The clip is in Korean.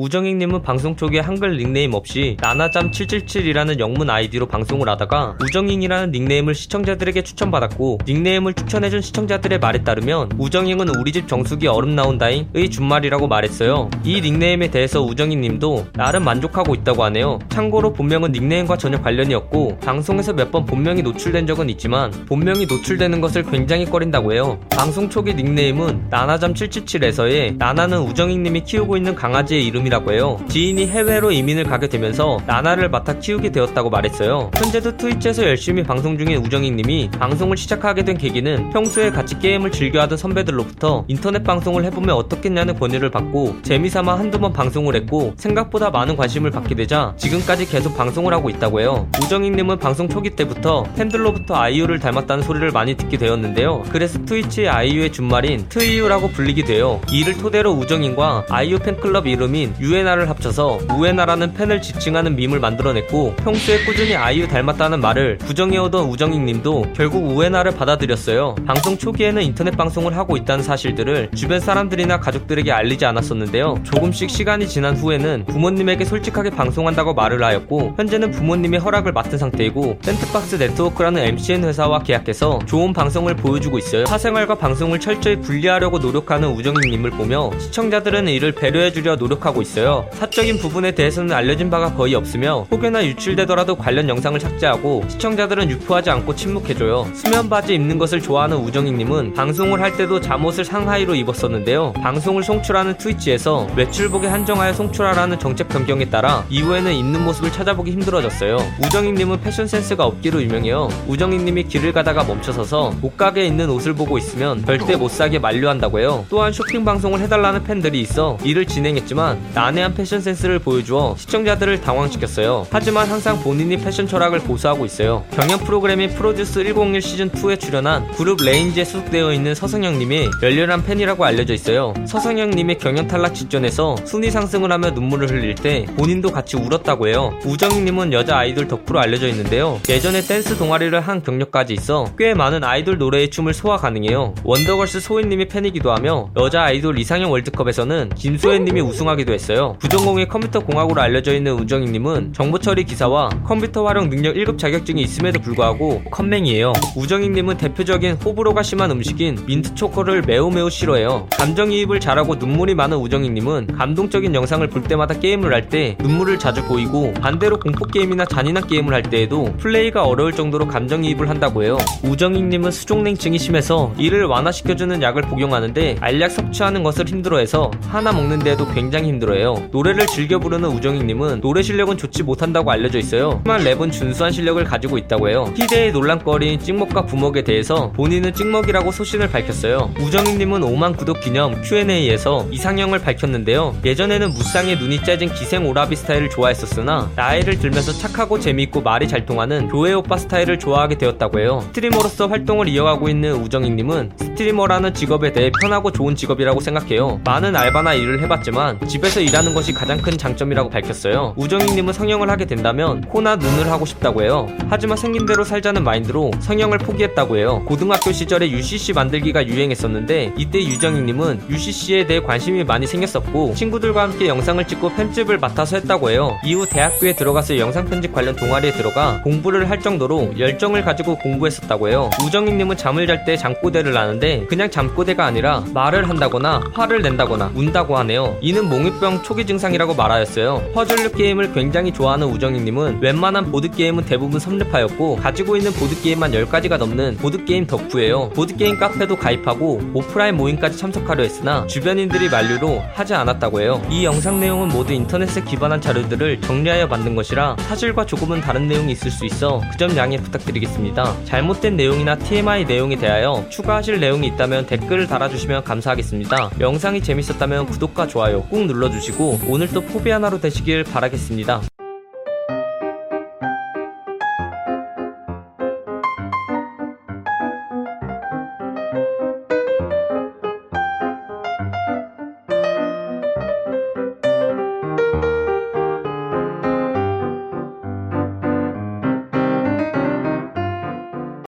우정익님은 방송 초기에 한글 닉네임 없이 나나잠777이라는 영문 아이디로 방송을 하다가 우정잉이라는 닉네임을 시청자들에게 추천받았고 닉네임을 추천해준 시청자들의 말에 따르면 우정잉은 우리 집 정수기 얼음 나온다잉의 준말이라고 말했어요. 이 닉네임에 대해서 우정잉님도 나름 만족하고 있다고 하네요. 참고로 본명은 닉네임과 전혀 관련이 없고 방송에서 몇 번 본명이 노출된 적은 있지만 본명이 노출되는 것을 굉장히 꺼린다고 해요. 방송 초기 닉네임은 나나잠777에서의 나나는 우정익님이 키우고 있는 강아지의 이름이 라고 해요. 지인이 해외로 이민을 가게 되면서 나나를 맡아 키우게 되었다고 말했어요. 현재도 트위치에서 열심히 방송 중인 우정익님이 방송을 시작하게 된 계기는 평소에 같이 게임을 즐겨하던 선배들로부터 인터넷 방송을 해보면 어떻겠냐는 권유를 받고 재미삼아 한두 번 방송을 했고 생각보다 많은 관심을 받게 되자 지금까지 계속 방송을 하고 있다고 해요. 우정익님은 방송 초기 때부터 팬들로부터 아이유를 닮았다는 소리를 많이 듣게 되었는데요. 그래서 트위치 아이유의 준말인 트이유라고 불리게 돼요. 이를 토대로 우정인과 아이유 팬클럽 이름인 유에나를 합쳐서 우에나라는 팬을 지칭하는 밈을 만들어냈고 평소에 꾸준히 아이유 닮았다는 말을 부정해오던 우정익님도 결국 우에나를 받아들였어요. 방송 초기에는 인터넷 방송을 하고 있다는 사실들을 주변 사람들이나 가족들에게 알리지 않았었는데요. 조금씩 시간이 지난 후에는 부모님에게 솔직하게 방송한다고 말을 하였고 현재는 부모님의 허락을 맡은 상태이고 센트박스 네트워크라는 MCN 회사와 계약해서 좋은 방송을 보여주고 있어요. 사생활과 방송을 철저히 분리하려고 노력하는 우정익님을 보며 시청자들은 이를 배려해주려 노력하고 있어요. 사적인 부분에 대해서는 알려진 바가 거의 없으며 혹여나 유출되더라도 관련 영상을 삭제하고 시청자들은 유포하지 않고 침묵해줘요. 수면 바지 입는 것을 좋아하는 우정익님은 방송을 할 때도 잠옷을 상하이로 입었었는데요. 방송을 송출하는 트위치에서 외출복에 한정하여 송출하라는 정책 변경에 따라 이후에는 입는 모습을 찾아보기 힘들어졌어요. 우정잉님은 패션 센스가 없기로 유명해요. 우정잉님이 길을 가다가 멈춰서서 옷가게에 있는 옷을 보고 있으면 절대 못 사게 만류한다고 해요. 또한 쇼핑 방송을 해달라는 팬들이 있어 이를 진행했지만 난해한 패션 센스를 보여주어 시청자들을 당황시켰어요. 하지만 항상 본인이 패션 철학을 고수하고 있어요. 경연 프로그램인 프로듀스 101 시즌2에 출연한 그룹 레인즈에 소속되어 있는 서성혁님이 열렬한 팬이라고 알려져 있어요. 서성혁님의 경연 탈락 직전에서 순위 상승을 하며 눈물을 흘릴 때 본인도 같이 울었다고 해요. 우정잉님은 여자 아이돌 덕후로 알려져 있는데요. 예전에 댄스 동아리를 한 경력까지 있어 꽤 많은 아이돌 노래의 춤을 소화 가능해요. 원더걸스 소희님의 팬이기도 하며 여자 아이돌 이상형 월드컵에서는 김소연님이 우승하기도 했어요. 부전공의 컴퓨터 공학으로 알려져 있는 우정잉님은 정보 처리 기사와 컴퓨터 활용 능력 1급 자격증이 있음에도 불구하고 컴맹이에요. 우정잉님은 대표적인 호불호가 심한 음식인 민트 초코를 매우 매우 싫어해요. 감정이입을 잘하고 눈물이 많은 우정잉님은 감동적인 영상을 볼 때마다 게임을 할 때 눈물을 자주 보이고 반대로 공포 게임이나 잔인한 게임을 할 때에도 플레이가 어려울 정도로 감정이입을 한다고 해요. 우정잉님은 수족냉증이 심해서 이를 완화시켜주는 약을 복용하는데 알약 섭취하는 것을 힘들어해서 하나 먹는데도 굉장히 힘들어 해요. 노래를 즐겨 부르는 우정잉님은 노래 실력은 좋지 못한다고 알려져 있어요. 하지만 랩은 준수한 실력을 가지고 있다고 해요. 희대의 논란거리인 찍먹과 부먹에 대해서 본인은 찍먹이라고 소신을 밝혔어요. 우정잉님은 5만 구독 기념 Q&A에서 이상형을 밝혔는데요. 예전에는 무쌍의 눈이 째진 기생 오라비 스타일을 좋아했었으나 나이를 들면서 착하고 재미있고 말이 잘 통하는 교회 오빠 스타일을 좋아하게 되었다고 해요. 스트리머로서 활동을 이어가고 있는 우정잉님은 스트리머라는 직업에 대해 편하고 좋은 직업이라고 생각해요. 많은 알바나 일을 해봤지만 집에서 일하는 것이 가장 큰 장점이라고 밝혔어요. 우정잉님은 성형을 하게 된다면 코나 눈을 하고 싶다고 해요. 하지만 생긴 대로 살자는 마인드로 성형을 포기했다고 해요. 고등학교 시절에 UCC 만들기가 유행했었는데 이때 우정잉님은 UCC에 대해 관심이 많이 생겼었고 친구들과 함께 영상을 찍고 편집을 맡아서 했다고 해요. 이후 대학교에 들어가서 영상 편집 관련 동아리에 들어가 공부를 할 정도로 열정을 가지고 공부했었다고 해요. 우정잉님은 잠을 잘 때 잠꼬대를 하는데 그냥 잠꼬대가 아니라 말을 한다거나 화를 낸다거나 운다고 하네요. 이는 몽유병 초기 증상이라고 말하였어요. 퍼즐류 게임을 굉장히 좋아하는 우정잉님은 웬만한 보드게임은 대부분 섭렵하였고 가지고 있는 보드게임만 10가지가 넘는 보드게임 덕후예요. 보드게임 카페도 가입하고 오프라인 모임까지 참석하려 했으나 주변인들의 만류로 하지 않았다고 해요. 이 영상 내용은 모두 인터넷에 기반한 자료들을 정리하여 만든 것이라 사실과 조금은 다른 내용이 있을 수 있어 그 점 양해 부탁드리겠습니다. 잘못된 내용이나 TMI 내용에 대하여 추가하실 내용이 있다면 댓글을 달아주시면 감사하겠습니다. 영상이 재밌었다면 구독과 좋아요 꾹 눌러주시고 오늘도 포비 하나로 되시길 바라겠습니다.